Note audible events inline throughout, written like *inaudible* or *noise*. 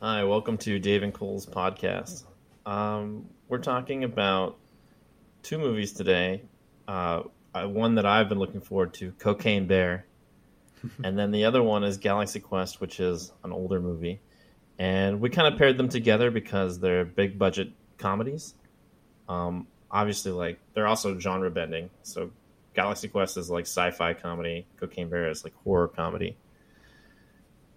Hi, welcome to Dave and Cole's podcast. Um, we're talking about two movies today. Uh, one that I've been looking forward to, Cocaine Bear, *laughs* and then the other one is Galaxy Quest, which is an older movie. And we kind of paired them together because they're big budget comedies. Um, obviously, like they're also genre bending. So Galaxy Quest is like sci-fi comedy. Cocaine Bear is like horror comedy.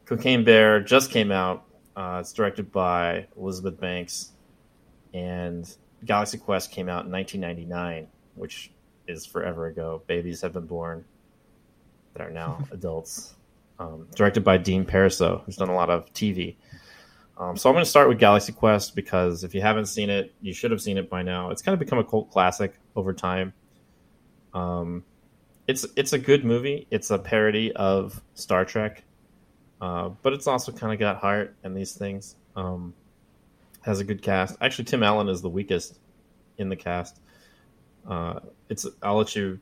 Cocaine Bear just came out uh, it's directed by Elizabeth Banks, and Galaxy Quest came out in 1999, which is forever ago. Babies have been born that are now *laughs* adults. Um, directed by Dean Parisot, who's done a lot of TV. Um, so I'm going to start with Galaxy Quest because if you haven't seen it, you should have seen it by now. It's kind of become a cult classic over time. Um, it's it's a good movie. It's a parody of Star Trek. Uh, but it's also kind of got heart and these things. Um, has a good cast. Actually, Tim Allen is the weakest in the cast. Uh, it's I'll let you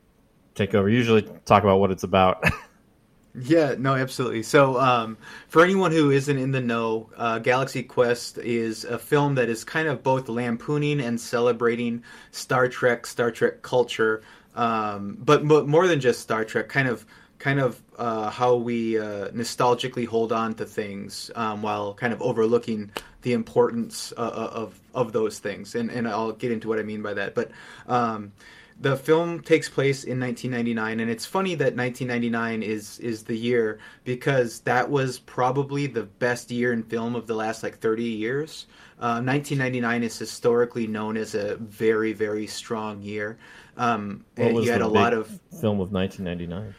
take over. Usually talk about what it's about. *laughs* yeah, no, absolutely. So, um, for anyone who isn't in the know, uh, Galaxy Quest is a film that is kind of both lampooning and celebrating Star Trek, Star Trek culture, um, but, but more than just Star Trek, kind of kind of uh, how we uh, nostalgically hold on to things um, while kind of overlooking the importance uh, uh, of of those things. And and I'll get into what I mean by that. But um, the film takes place in 1999, and it's funny that 1999 is is the year because that was probably the best year in film of the last like 30 years. 1999 uh, is historically known as a very very strong year. Um, you had a lot of film of 1999.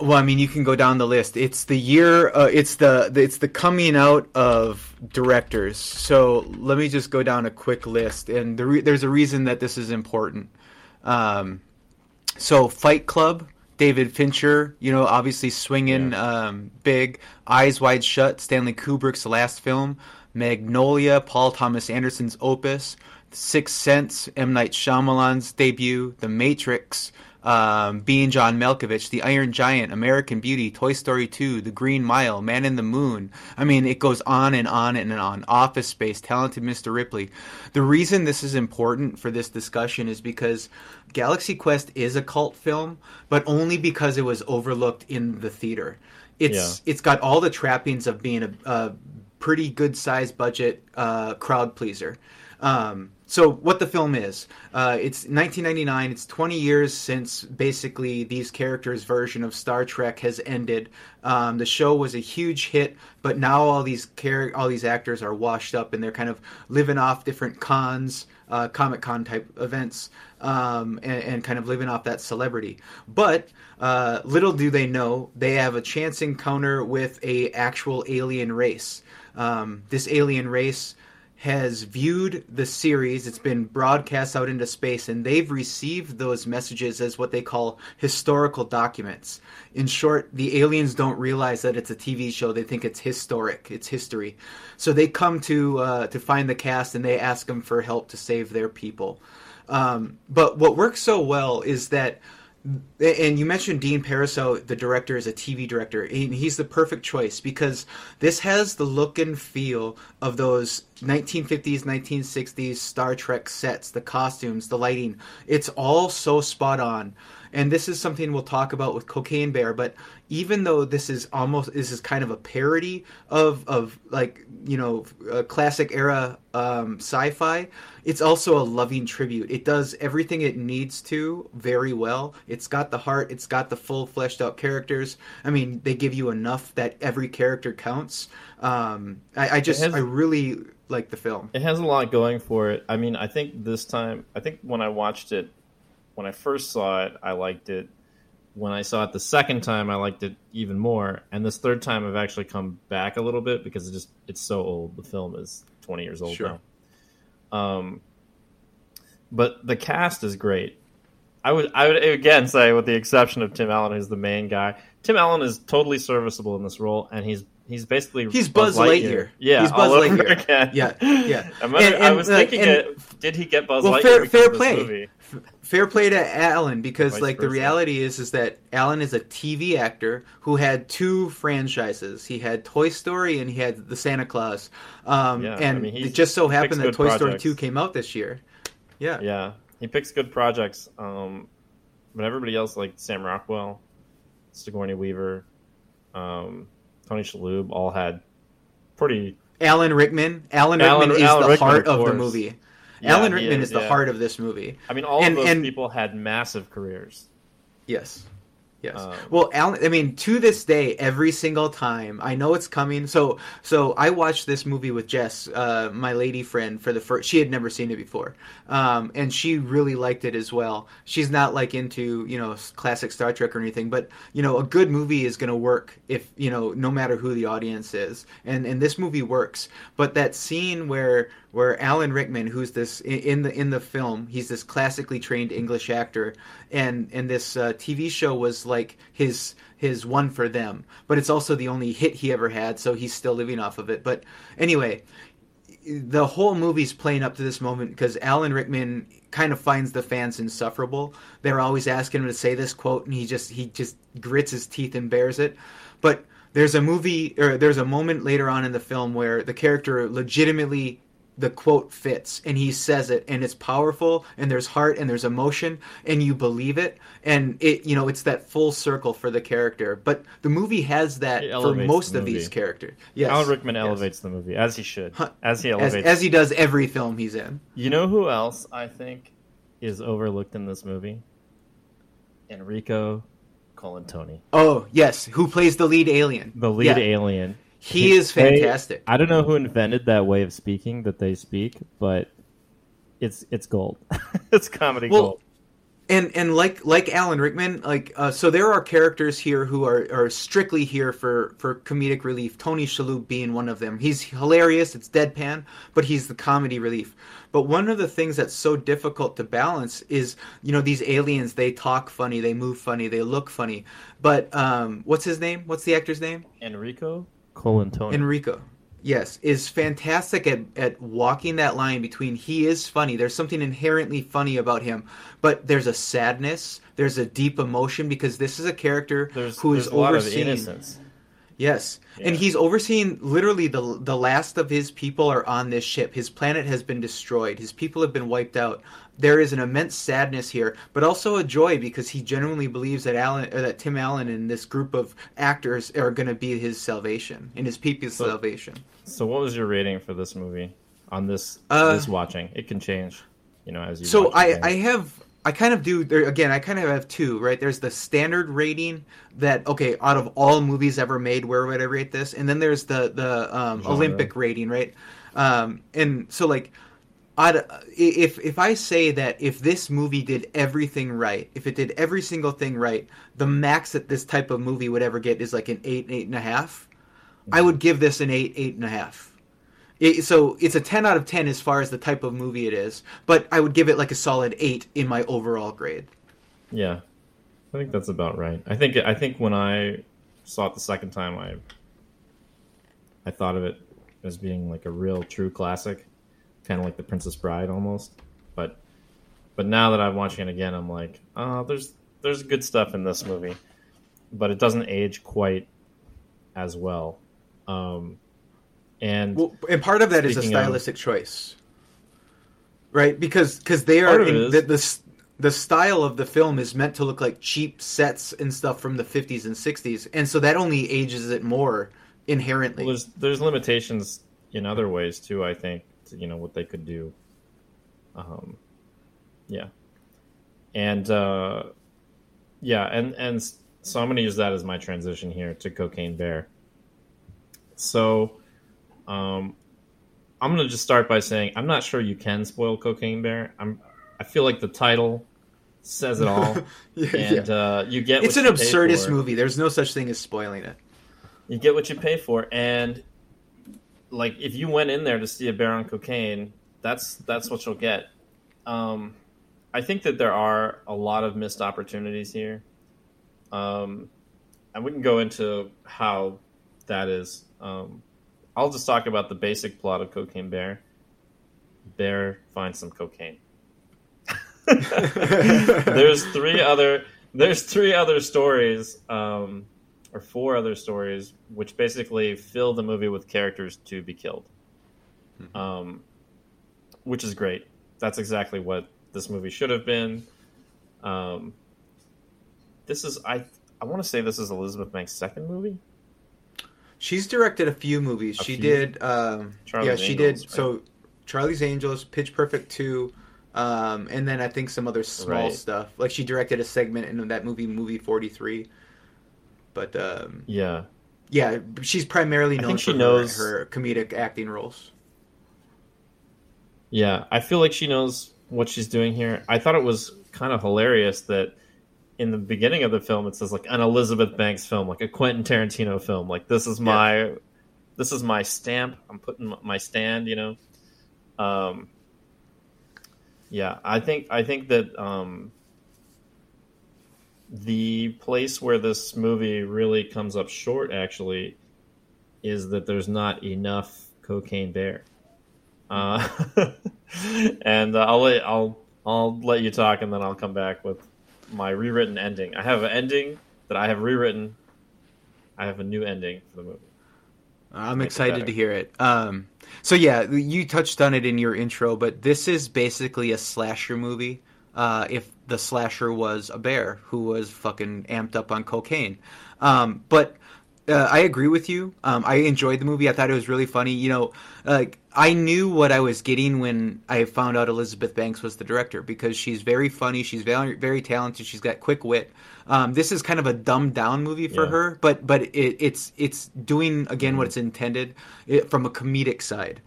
Well, I mean, you can go down the list. It's the year. Uh, it's the, it's the coming out of directors. So let me just go down a quick list, and the re- there's a reason that this is important. Um, so Fight Club, David Fincher, you know, obviously swinging yeah. um, big. Eyes Wide Shut, Stanley Kubrick's last film. Magnolia, Paul Thomas Anderson's opus. Sixth Sense, M Night Shyamalan's debut. The Matrix um, being John Malkovich, The Iron Giant, American Beauty, Toy Story 2, The Green Mile, Man in the Moon. I mean, it goes on and on and on. Office Space, Talented Mr. Ripley. The reason this is important for this discussion is because Galaxy Quest is a cult film, but only because it was overlooked in the theater. It's yeah. it's got all the trappings of being a, a pretty good sized budget uh, crowd pleaser. Um, so what the film is uh, it's 1999 it's 20 years since basically these characters version of star trek has ended. Um, the show was a huge hit but now all these char- all these actors are washed up and they're kind of living off different cons uh, comic con type events um, and, and, kind of living off that celebrity. But uh, little do they know they have a chance encounter with a actual alien race. Um, this alien race has viewed the series. It's been broadcast out into space, and they've received those messages as what they call historical documents. In short, the aliens don't realize that it's a TV show. They think it's historic, it's history. So they come to uh, to find the cast, and they ask them for help to save their people. Um, but what works so well is that and you mentioned Dean Parisot, the director, is a TV director, and he's the perfect choice because this has the look and feel of those 1950s, 1960s Star Trek sets, the costumes, the lighting. It's all so spot on. And this is something we'll talk about with Cocaine Bear, but even though this is almost this is kind of a parody of of like you know classic era um, sci-fi it's also a loving tribute. It does everything it needs to very well. It's got the heart. It's got the full fleshed out characters. I mean they give you enough that every character counts. Um, I, I, just has, i really like the film. It has a lot going for it. I mean i think this time i think when i watched it when i first saw it i liked it when I saw it the second time, I liked it even more. And this third time, I've actually come back a little bit because it just it's so old. The film is twenty years old sure. now. Um, but the cast is great. I would I would again say, with the exception of Tim Allen, who's the main guy, Tim Allen is totally serviceable in this role, and he's He's basically He's Buzz Lightyear. Yeah, He's Buzz Lightyear. again. Yeah, yeah. I, wonder- And- I and, was like, thinking, and- it, did he get Buzz Well, Lightyear? fair- fair play. fair play to Allen because like the reality is is that Allen is a TV actor who had two franchises. He had Toy Story and he had the Santa Clause. Um, Yeah, I and mean, it just so happened that Toy good Story 2 came out this year. Yeah. Yeah, he picks good projects. Um, but everybody else, like Sam Rockwell, Sigourney Weaver, um, Tony Shalhoub, all had pretty. Alan Rickman. Alan, Alan- Rickman is Alan the Rickman, heart of of, the movie. Yeah, Alan Rickman is, is, the yeah. heart of this movie. I mean, all And- of those and- people had massive careers. Yes. Yes. Um, well, Alan, I mean, to this day, every single time I know it's coming. So, so I watched this movie with Jess, uh, my lady friend, for the first. She had never seen it before, um, and she really liked it as well. She's not like into you know classic Star Trek or anything, but you know, a good movie is going to work if you know no matter who the audience is, and and this movie works. But that scene where where Alan Rickman, who's this in- the in the film, he's this classically trained English actor, and and this uh, TV show was like his his one for them, but it's also the only hit he ever had, so he's still living off of it. But anyway, the whole movie's playing up to this moment because Alan Rickman kind of finds the fans insufferable. They're always asking him to say this quote, and he just he just grits his teeth and bears it. But there's a movie or there's a moment later on in the film where the character legitimately the quote fits and he says it and it's powerful and there's heart and there's emotion and you believe it and it you know it's that full circle for the character but the movie has that for most the of these characters yes Alan Rickman yes. elevates the movie as he should, as he as, elevates. as he does every film he's in You know who else I think is overlooked in this movie? Enrico Colantoni, oh yes who plays the lead alien the lead Yeah. alien. He is They- fantastic I don't know who invented that way of speaking that they speak, but it's it's gold. *laughs* it's comedy Well, gold. and and like like Alan Rickman, like uh, so there are characters here who are are strictly here for for comedic relief. Tony Shalhoub being one of them. He's hilarious. It's deadpan, but he's the comedy relief. But one of the things that's so difficult to balance is you know these aliens. They talk funny, they move funny, they look funny. But um, what's his name? What's the actor's name? Enrico Colantoni. Enrico. Yes, is fantastic at, at walking that line between he is funny. There's something inherently funny about him, but there's a sadness, there's a deep emotion because this is a character there's who is there's a lot of overseeing. innocence. Yes, and he's overseeing literally the the last of his people are on this ship. His planet has been destroyed. His people have been wiped out. There is an immense sadness here, but also a joy because he genuinely believes that Alan, or that Tim Allen and this group of actors are going to be his salvation and his people's So- salvation. So, what was your rating for this movie on this Uh, this watching? It can change, you know, as you. So I. I have I kind of do there again I kind of have two right? There's the standard rating that okay out of all movies ever made where would I rate this? And then there's the the um. Olympic rating right? Um, and so like I'd, if if I say that if this movie did everything right if it did every single thing right the max that this type of movie would ever get is like an eight eight and a half. I would give this an eight eight and a half it, so it's a 10 out of 10 as far as the type of movie it is, but I would give it like a solid 8 in my overall grade. Yeah, I think that's about right. I think I think when I saw it the second time, I I thought of it as being like a real true classic, kind of like The Princess Bride almost. But but now that I'm watching it again, I'm like, oh, there's there's good stuff in this movie, but it doesn't age quite as well. Um, and Well, and part of that is a Speaking of- stylistic choice. Right? Because cuz they are in, the, the the style of the film is meant to look like cheap sets and stuff from the 50s and 60s, and so that only ages it more inherently. Well, there's there's limitations in other ways too. I think to, you know what they could do. Um, yeah, and uh, yeah, and and so I'm going to use that as my transition here to Cocaine Bear. So, um, I'm going to just start by saying I'm not sure you can spoil Cocaine Bear. I'm I feel like the title says it all, *laughs* Yeah, and yeah. uh, you get It's an absurdist movie. There's no such thing as spoiling it. you get what you pay for and like if you went in there to see a bear on cocaine that's that's what you'll get um i think that there are a lot of missed opportunities here um and we can go into how that is Um, I'll just talk about the basic plot of Cocaine Bear. Bear finds some cocaine. *laughs* there's three other there's three other stories um, or four other stories which basically fill the movie with characters to be killed. Um, which is great. That's exactly what this movie should have been. Um, this is i i want to say this is elizabeth banks second movie She's directed a few movies. A she few? did. Um, Charlie's yeah, she Angels, did. right? So, Charlie's Angels, Pitch Perfect two, um, and then I think some other small Right. stuff. Like she directed a segment in that movie, movie forty three. But um, yeah yeah, she's primarily known for she her- knows- her, comedic acting roles. Yeah, I feel like she knows what she's doing here. I thought it was kind of hilarious that in the beginning of the film it says like an Elizabeth Banks film, like a Quentin Tarantino film. Like this is my this is my stamp. I'm putting my stand, you know. Um Yeah, I think I think that um the place where this movie really comes up short actually is that there's not enough cocaine bear. Uh, *laughs* and uh, I'll let I'll I'll let you talk, and then I'll come back with my rewritten ending. I have an ending that I have rewritten. I have a new ending for the movie. I'm Make excited to hear it. Um, so yeah, you touched on it in your intro, but this is basically a slasher movie. Uh, if the slasher was a bear who was fucking amped up on cocaine, um, but uh, I agree with you. Um, I enjoyed the movie. I thought it was really funny. You know, like I knew what I was getting when I found out Elizabeth Banks was the director because she's very funny. She's very very talented. She's got quick wit. Um, this is kind of a dumbed down movie for Yeah. her, but but it, it's it's doing again what it's intended it, from a comedic side.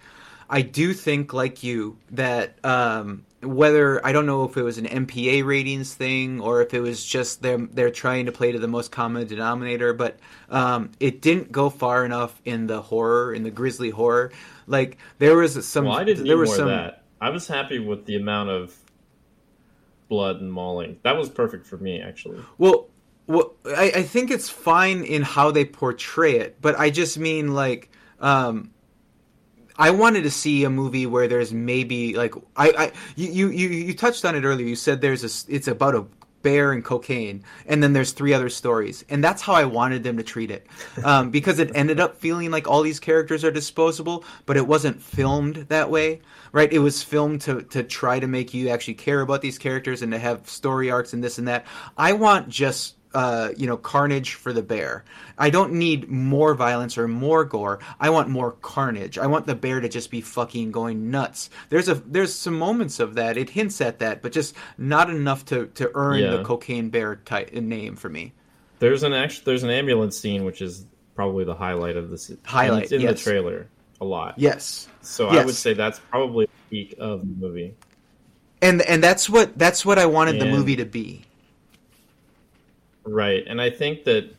I do think, like you, that um, whether I don't know if it was an MPA ratings thing or if it was just them they're trying to play to the most common denominator, but um, it didn't go far enough in the horror, in the grisly horror. Like there was some, Well, I didn't there was more some, that. I was happy with the amount of blood and mauling. That was perfect for me, actually. Well, well, I, I think it's fine in how they portray it, but I just mean like, um, I wanted to see a movie where there's maybe like I, I you, you you touched on it earlier. You said there's a it's about a bear and cocaine, and then there's three other stories, and that's how I wanted them to treat it, um, *laughs* because it ended up feeling like all these characters are disposable, but it wasn't filmed that way, right? It was filmed to to try to make you actually care about these characters and to have story arcs and this and that. I want just uh, you know, carnage for the bear. I don't need more violence or more gore. I want more carnage. I want the bear to just be fucking going nuts. There's a there's some moments of that. It hints at that, but just not enough to to earn Yeah. the cocaine bear type name for me. There's an act- there's an ambulance scene, which is probably the highlight of this. Highlight, It's in yes. the trailer a lot. Yes. So I would say that's probably the peak of the movie. And and that's what that's what I wanted the movie to be. Right, and I think that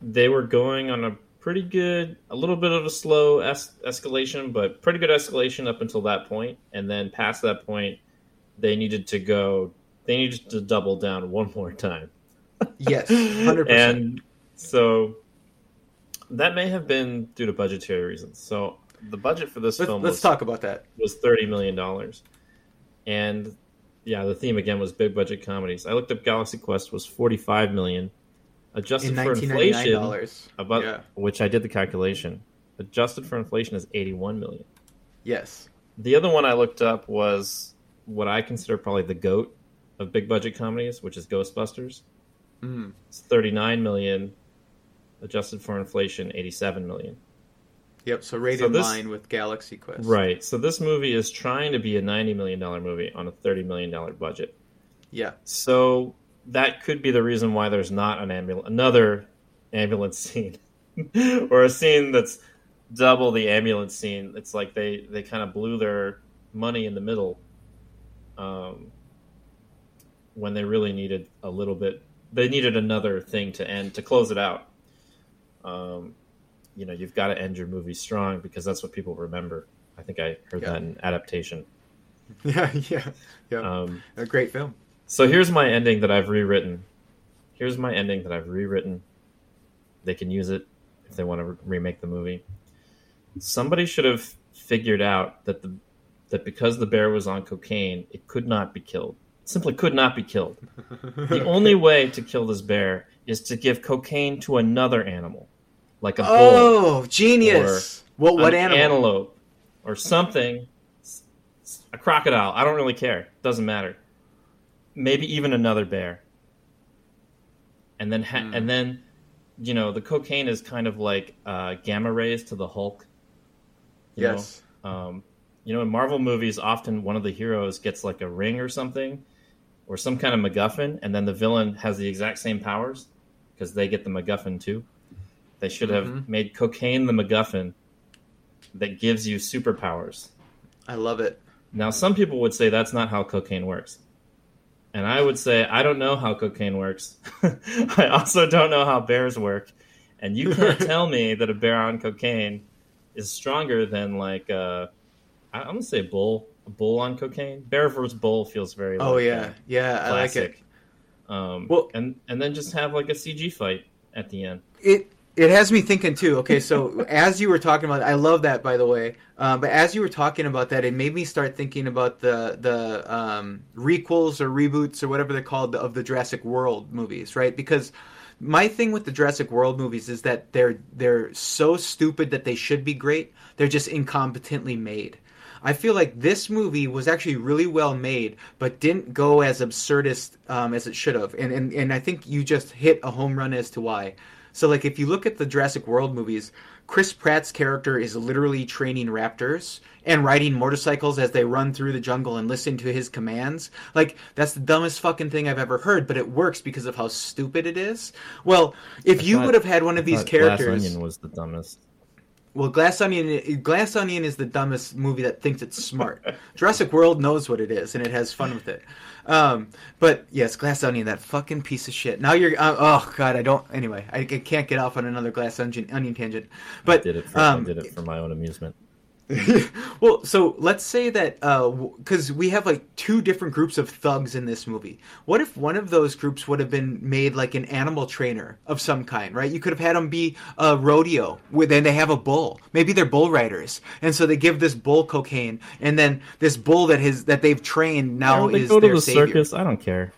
they were going on a pretty good, a little bit of a slow es- escalation, but pretty good escalation up until that point. and then past that point, they needed to go. They needed to double down *laughs* one more time. Yes, *laughs* 100%. and so that may have been due to budgetary reasons. So the budget for this Let's, film let's was, talk about that. was thirty million dollars, and yeah, the theme again was big budget comedies. I looked up Galaxy Quest was forty five million, adjusted In for nineteen ninety nine inflation, dollars. about Yeah. which I did the calculation. Adjusted for inflation is eighty one million. Yes. The other one I looked up was what I consider probably the goat of big budget comedies, which is Ghostbusters. Mm. It's 39 million adjusted for inflation 87 million. Yep. So right So in this- line with Galaxy Quest. Right. So this movie is trying to be a 90 million dollar movie on a 30 million dollar budget. Yeah. So that could be the reason why there's not an ambulance another ambulance scene *laughs* or a scene that's double the ambulance scene. It's like they they kind of blew their money in the middle um when they really needed a little bit they needed another thing to end to close it out. Um you know, you've got to end your movie strong because that's what people remember. I think I heard Yeah. that in adaptation. *laughs* Yeah. Yeah. Yeah. Um a great film. so here's my ending that I've rewritten. Here's my ending that I've rewritten. They can use it if they want to remake the movie. Somebody should have figured out that the that because the bear was on cocaine, it could not be killed. It simply could not be killed. *laughs* the only way to kill this bear is to give cocaine to another animal, like a bull, Oh, genius! What what an animal? antelope, or something, A crocodile. I don't really care. Doesn't matter. Maybe even another bear. And then, ha- Hmm. and then, you know, the cocaine is kind of like uh, gamma rays to the Hulk. you know? Yes. Um, you know, in Marvel movies, often one of the heroes gets like a ring or something, or some kind of MacGuffin, and then the villain has the exact same powers because they get the MacGuffin too. They should have Mhm. made cocaine the MacGuffin that gives you superpowers. I love it. Now, some people would say that's not how cocaine works. And I would say, I don't know how cocaine works. *laughs* I also don't know how bears work. And you can't *laughs* tell me that a bear on cocaine is stronger than, like, uh, I'm going to say bull. A bull on cocaine. Bear versus bull feels very Oh like, yeah, uh, yeah, I like it. Um, Well- and, and then just have, like, a CG fight at the end. It it has me thinking too. Okay, so *laughs* as you were talking about, I love that by the way. Um, but as you were talking about that, it made me start thinking about the the um, requels or reboots or whatever they're called of the Jurassic World movies, right? Because my thing with the Jurassic World movies is that they're they're so stupid that they should be great. They're just incompetently made. I feel like this movie was actually really well made, but didn't go as absurdist um, as it should have. And, and and I think you just hit a home run as to why. So like if you look at the Jurassic World movies, Chris Pratt's character is literally training raptors and riding motorcycles as they run through the jungle and listen to his commands. Like that's the dumbest fucking thing I've ever heard, but it works because of how stupid it is. Well, if you thought- would have had one of I these thought Glass characters, Onion was the dumbest. well, Glass Onion, Glass Onion is the dumbest movie that thinks it's smart. Jurassic World knows what it is and it has fun with it. Um, but yes, Glass Onion, that fucking piece of shit. Now you're, uh, oh god, I don't. Anyway, I, I can't get off on another Glass Onion, onion tangent. But I did it for, um, I did it for my own amusement. *laughs* well, so let's say that uh, because we have like two different groups of thugs in this movie. What if one of those groups would have been made like an animal trainer of some kind, right? You could have had them be a rodeo, where then they have a bull. Maybe they're bull riders, and so they give this bull cocaine, and then this bull that his that they've trained now they is go to their the savior. circus? I don't care.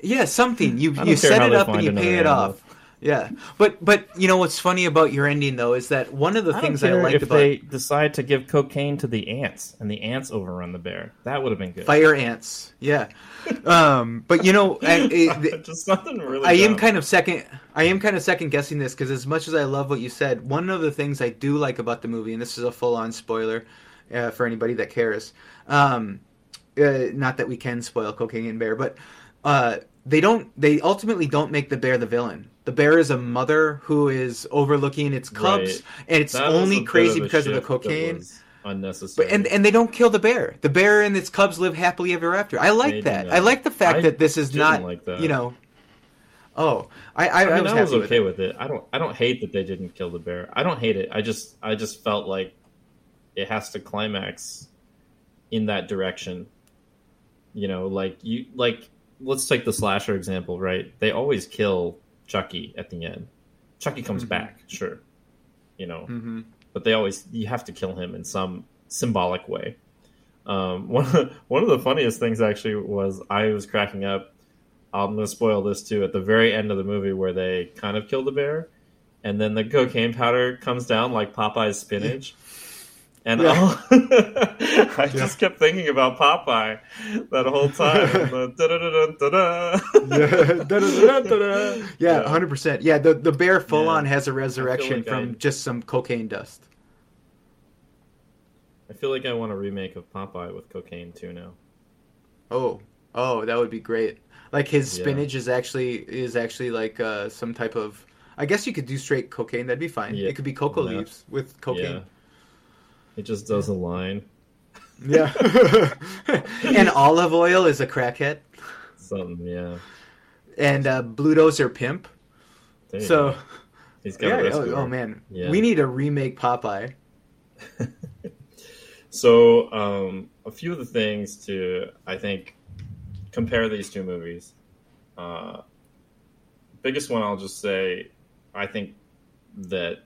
Yeah, something you you set it up and you pay it off. Yeah, but but you know what's funny about your ending though is that one of the I things I liked if about they decide to give cocaine to the ants and the ants overrun the bear. That would have been good. fire ants, yeah. Um, but you know, I, it, *laughs* Just something really. I am kind of second. I am kind of second guessing this because as much as I love what you said, one of the things I do like about the movie, and this is a full on spoiler uh, for anybody that cares. Um, uh, not that we can spoil Cocaine and Bear, but uh, they don't. They ultimately don't make the bear the villain. The bear is a mother who is overlooking its cubs, Right. and it's That only crazy a because of the cocaine. Unnecessary. But and and they don't kill the bear. The bear and its cubs live happily ever after. I like do that. not. I like the fact I that this is didn't like that. you know. Oh, I I, I mean, I was was, happy with okay it. with it. I don't. I don't hate that they didn't kill the bear. I don't hate it. I just. I just felt like it has to climax in that direction. You know, like you like. Let's take the slasher example, right? They always kill Chucky at the end. Chucky comes Mhm. back, sure. You know, hmm but they always you have to kill him in some symbolic way. Um, *laughs* one of, one of the funniest things actually was I was cracking up. I'm going to spoil this too at the very end of the movie where they kind of kill the bear, and then the cocaine powder comes down like Popeye's spinach. *laughs* And Yeah. *laughs* I just kept thinking about Popeye that whole time. *laughs* The *laughs* yeah, hundred percent. Yeah, the the bear full Yeah. on has a resurrection like from I- just some cocaine dust. I feel like I want a remake of Popeye with cocaine too now. Oh, oh, that would be great. Like his spinach is actually is actually like uh, some type of. I guess you could do straight cocaine. That'd be fine. It could be cocoa leaves with cocaine. Yeah. It just does a line. Yeah. *laughs* and Olive Oyl is a crackhead, Something, yeah. and uh, Bluto's are pimp. There So go. he's got yeah. a Oh, oh man, Yeah. we need to remake Popeye. *laughs* So, um, a few of the things to, I think, compare these two movies. Uh, biggest one, I'll just say, I think that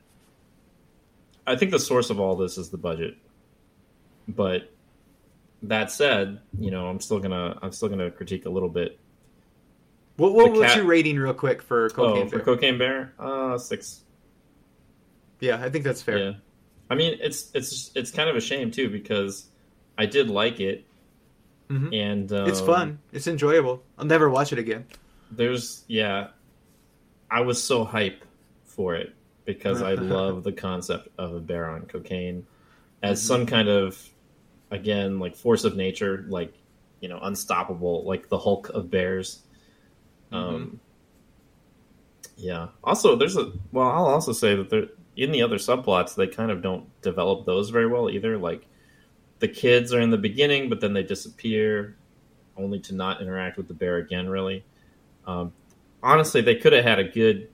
I think the source of all this is the budget. But that said, you know, I'm still gonna I'm still gonna critique a little bit. What, what The what's your rating, real quick, for Cocaine oh, for Bear? Cocaine Bear, uh, six. yeah, I think that's fair. Yeah, I mean it's it's it's kind of a shame too because I did like it, Mhm. and um, It's fun. It's enjoyable. I'll never watch it again. There's yeah, I was so hype for it because I *laughs* love the concept of a bear on cocaine as Mm-hmm. some kind of again like force of nature, like you know unstoppable, like the Hulk of bears. Mm-hmm. Um, yeah. Also, there's a well. I'll also say that there in the other subplots they kind of don't develop those very well either. Like the kids are in the beginning, but then they disappear, only to not interact with the bear again. Really, um, honestly, they could have had a good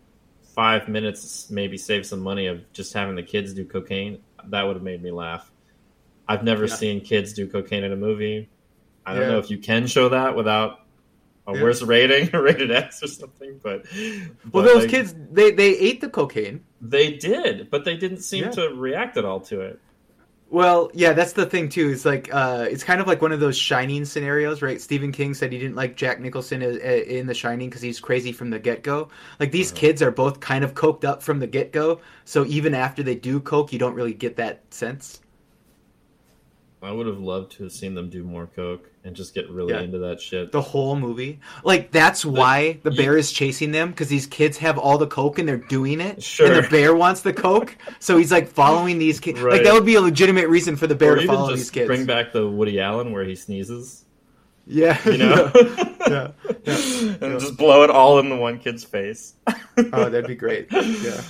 five minutes, maybe save some money of just having the kids do cocaine. That would have made me laugh. I've never Yeah. seen kids do cocaine in a movie. I don't Yeah. know if you can show that without a Yeah. worse rating, *laughs* rated X or something. But Well, but, those like, kids, they they ate the cocaine. they did, but they didn't seem to react at all to it. Well, yeah, that's the thing too. It's like uh, it's kind of like one of those Shining scenarios, right? Stephen King said he didn't like Jack Nicholson in The Shining because he's crazy from the get go. Like these Uh-huh. kids are both kind of coked up from the get go, so even after they do coke, you don't really get that sense. I would have loved to have seen them do more coke and just get really Yeah. into that shit. The whole movie, like that's why the bear is chasing them because these kids have all the coke and they're doing it, Sure. and the bear wants the coke, so he's like following these kids. Like that would be a legitimate reason for the bear or to follow these kids. bring back the Woody Allen where he sneezes, yeah, you know, *laughs* yeah, *laughs* yeah. and just blow it all in the one kid's face. Oh, that'd be great. *laughs* Yeah.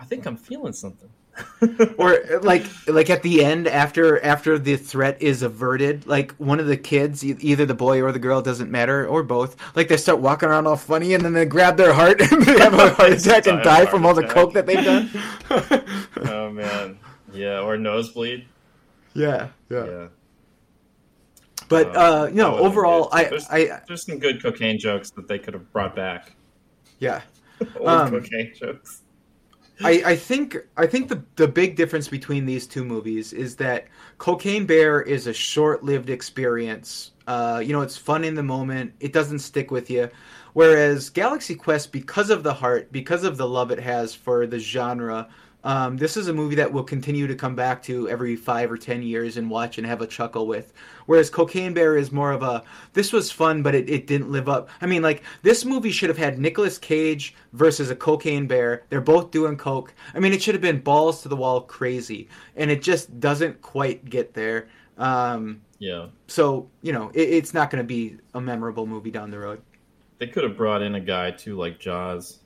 I think I'm feeling something. *laughs* or like like at the end after after the threat is averted like one of the kids either the boy or the girl doesn't matter or both like they start walking around all funny and then they grab their heart *laughs* and they have a heart *laughs* attack Die and die from all the attack. coke that they've done oh man, yeah, or nosebleed. yeah yeah Yeah, but Um, uh you know would've overall i There's- i there's some good cocaine jokes that they could have brought back. yeah Old Um, cocaine jokes. I, I think I think the the big difference between these two movies is that Cocaine Bear is a short-lived experience. Uh, you know, it's fun in the moment. It doesn't stick with you. Whereas Galaxy Quest, because of the heart, because of the love it has for the genre, um, this is a movie that we'll continue to come back to every five or ten years and watch and have a chuckle with. Whereas Cocaine Bear is more of a this was fun, but it, it didn't live up. I mean, like this movie should have had Nicolas Cage versus a Cocaine Bear. They're both doing coke. I mean, it should have been balls to the wall crazy, and it just doesn't quite get there. Um, Yeah, so you know, it, it's not going to be a memorable movie down the road. they could have brought in a guy too, like Jaws.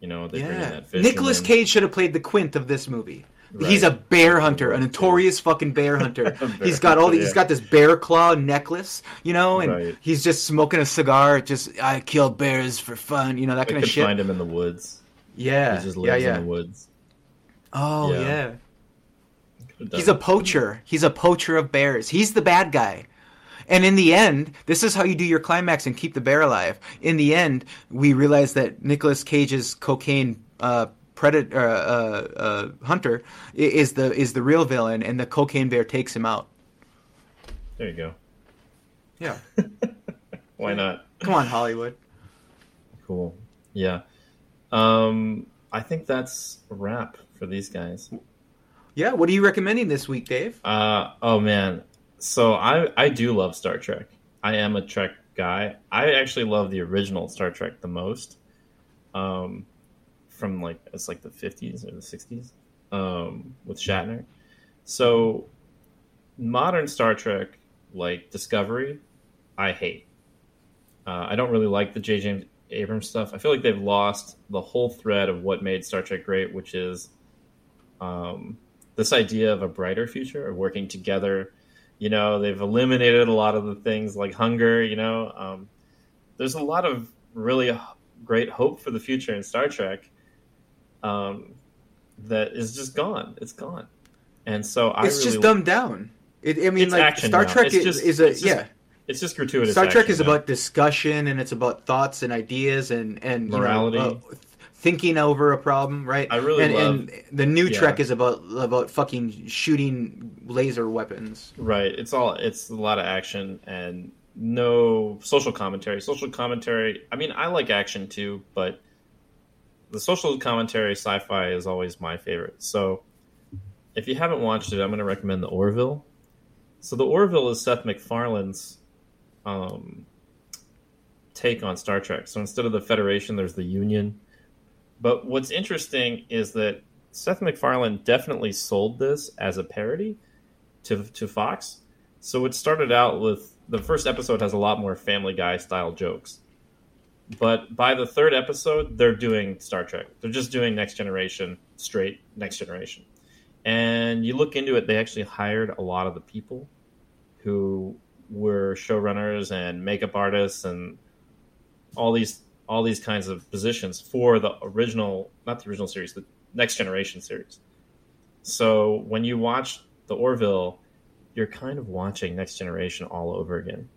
You know, they bring in Yeah, that fish. Nicolas Cage should have played the Quint of this movie. He's a bear hunter, a Right, notorious fucking bear hunter. *laughs* Bear he's got all the, hunter, he's yeah. got this bear claw necklace, you know, and Right. he's just smoking a cigar. Just I kill bears for fun, you know that kind of shit. find him in the woods. Yeah, he just yeah, lives yeah. in the woods. Oh Yeah. yeah. He's a poacher. He's a poacher of bears. He's the bad guy. And in the end, this is how you do your climax and keep the bear alive. In the end, we realize that Nicolas Cage's cocaine uh, predator uh, uh, uh, hunter is the is the real villain, and the cocaine bear takes him out. There you go. Yeah, *laughs* Why not? come on, Hollywood. Cool. Yeah. Um, I think that's a wrap for these guys. Yeah, what are you recommending this week, Dave? Uh, oh man. So I I do love Star Trek. I am a Trek guy. I actually love the original Star Trek the most. Um, from like it's like the fifties or the sixties. Um, with Shatner. So modern Star Trek, like Discovery, I hate. Uh, I don't really like the J. James Abrams stuff. I feel like they've lost the whole thread of what made Star Trek great, which is um, this idea of a brighter future, of working together. You know, they've eliminated a lot of the things like hunger. You know, um, there's a lot of really great hope for the future in Star Trek um, that is just gone. It's gone, and so I it's really, just dumbed down. It, I mean, like Star now. Trek It's is, just- is a it's just yeah. It's just gratuitous. Star Trek is now. about discussion and it's about thoughts and ideas and and you know, Morality. uh, thinking over a problem, right? I really and, love- and the new yeah. Trek is about about fucking shooting laser weapons. Right. It's all it's a lot of action and no social commentary. Social commentary. I mean, I like action too, but the social commentary sci-fi is always my favorite. So, if you haven't watched it, I'm going to recommend the Orville. So, the Orville is Seth MacFarlane's um, take on Star Trek. So, instead of the Federation, there's the Union. But what's interesting is that Seth MacFarlane definitely sold this as a parody to to Fox. So it started out with the first episode has a lot more Family Guy style jokes, but by the third episode, they're doing Star Trek. They're just doing Next Generation straight Next Generation. And you look into it, they actually hired a lot of the people who were showrunners and makeup artists and all these all these kinds of positions for the original, not the original series, the Next Generation series. So when you watch the Orville, you're kind of watching Next Generation all over again.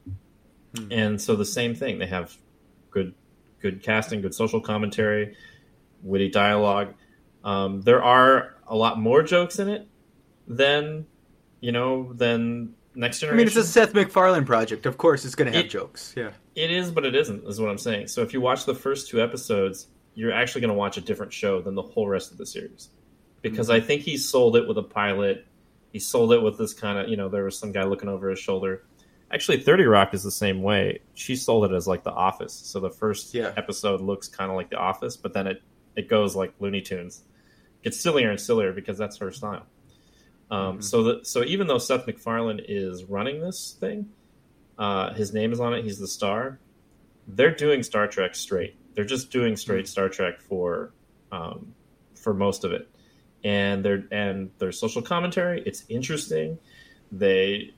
Hmm. And so the same thing, they have good good casting, good social commentary, witty dialogue. Um, there are a lot more jokes in it than you know than Next generation. I mean, it's a Seth MacFarlane project. Of course, it's going to have It- jokes. Yeah. It is, but it isn't, is what I'm saying. So if you watch the first two episodes, you're actually going to watch a different show than the whole rest of the series. Because mm-hmm. I think he sold it with a pilot. He sold it with this kind of, you know, there was some guy looking over his shoulder. Actually, 30 Rock is the same way. She sold it as like The Office. So the first Yeah. episode looks kind of like The Office, but then it, it goes like Looney Tunes. Gets sillier and sillier because that's her style. Um, Mhm. So that so even though Seth MacFarlane is running this thing, uh, his name is on it. He's the star. They're doing Star Trek straight. They're just doing straight Star Trek for um, for most of it, and their and their social commentary. It's interesting. They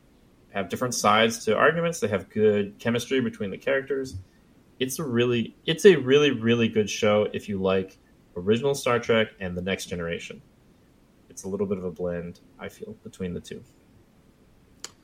have different sides to arguments. They have good chemistry between the characters. It's a really it's a really really good show if you like original Star Trek and the Next Generation. It's a little bit of a blend, I feel, between the two.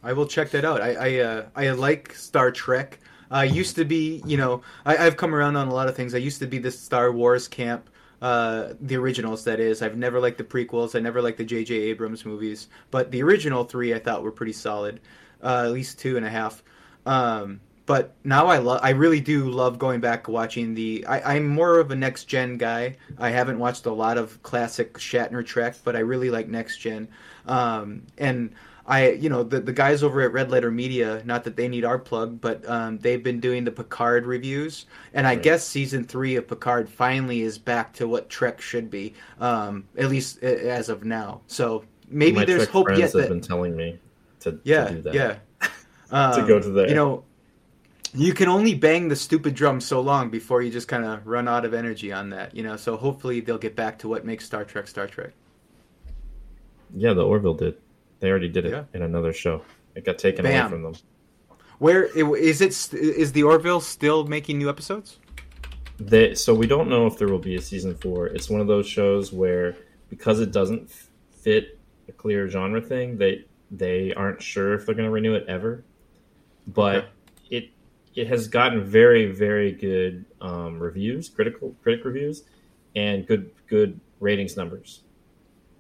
I will check that out. I I, uh, I like Star Trek. I used to be, you know, I, I've come around on a lot of things. I used to be this Star Wars camp, uh, the originals. That is, I've never liked the prequels. I never liked the J.J. Abrams movies, but the original three I thought were pretty solid, uh, at least two and a half. Um, but now I love. I really do love going back to watching the. I, I'm more of a next gen guy. I haven't watched a lot of classic Shatner Trek, but I really like next gen. Um, and I, you know, the the guys over at Red Letter Media. Not that they need our plug, but um, they've been doing the Picard reviews, and I Right. guess season three of Picard finally is back to what Trek should be, um, at least as of now. So maybe My there's Trek hope friends yet have that been telling me to, yeah, to do that. yeah. *laughs* To Um, go to there. You know, you can only bang the stupid drum so long before you just kind of run out of energy on that. You know, so hopefully they'll get back to what makes Star Trek Star Trek. Yeah, the Orville did. They already did it Yeah. in another show. It got taken Bam. away from them. Where is it? Is the Orville still making new episodes? They so we don't know if there will be a season four. It's one of those shows where because it doesn't fit a clear genre thing, they they aren't sure if they're going to renew it ever. But Okay. it it has gotten very very good um, reviews, critical critic reviews, and good good ratings numbers.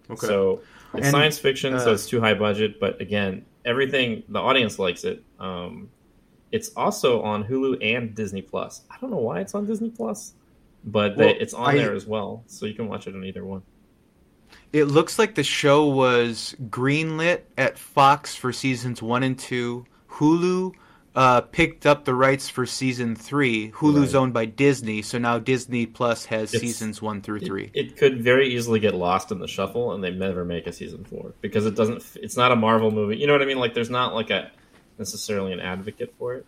Okay. So it's And, science fiction, so uh, it's too high budget. But again, everything the audience likes it. Um, it's also on Hulu and Disney Plus. I don't know why it's on Disney Plus, but they, it's on I- there as well, so you can watch it on either one. It looks like the show was greenlit at Fox for seasons one and two. Hulu uh, picked up the rights for season three. Hulu's Right. owned by Disney, so now Disney Plus has It's- seasons one through three. It, could very easily get lost in the shuffle, and they never make a season four because it doesn't. It's not a Marvel movie. You know what I mean? Like, there's not like a necessarily an advocate for it.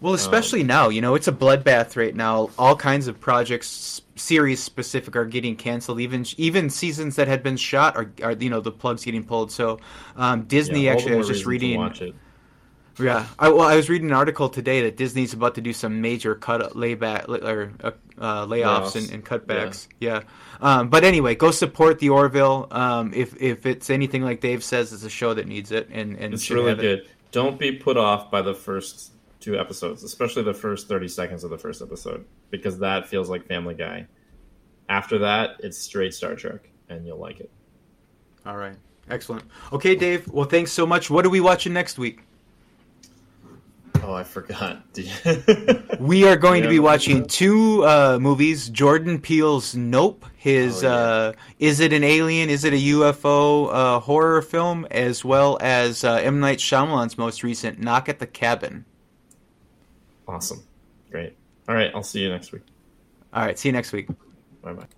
Well, especially now, you know, it's a bloodbath right now. All kinds of projects, series specific, are getting canceled. Even even seasons that had been shot are, are you know, the plugs getting pulled. So um, Disney Yeah, actually, I was just reading. Yeah, I, well, I was reading an article today that Disney's about to do some major cut layback or uh, uh, layoffs Layoffs. and, and cutbacks. Yeah, Um, but anyway, go support the Orville. Um, if if it's anything like Dave says, it's a show that needs it, and and It's really have it. good. Don't be put off by the first two episodes, especially the first thirty seconds of the first episode, because that feels like Family Guy. After that, it's straight Star Trek, and you'll like it. All right. Excellent. Okay, Dave. Well, thanks so much. What are we watching next week? Oh, I forgot. *laughs* we are going Yeah. to be watching *laughs* two uh, movies. Jordan Peele's Nope, his Oh, yeah. uh, Is It an Alien? Is It a UFO uh, horror film? As well as uh, M. Night Shyamalan's most recent Knock at the Cabin. awesome. Great. All right. I'll see you next week. All right. See you next week. Bye bye.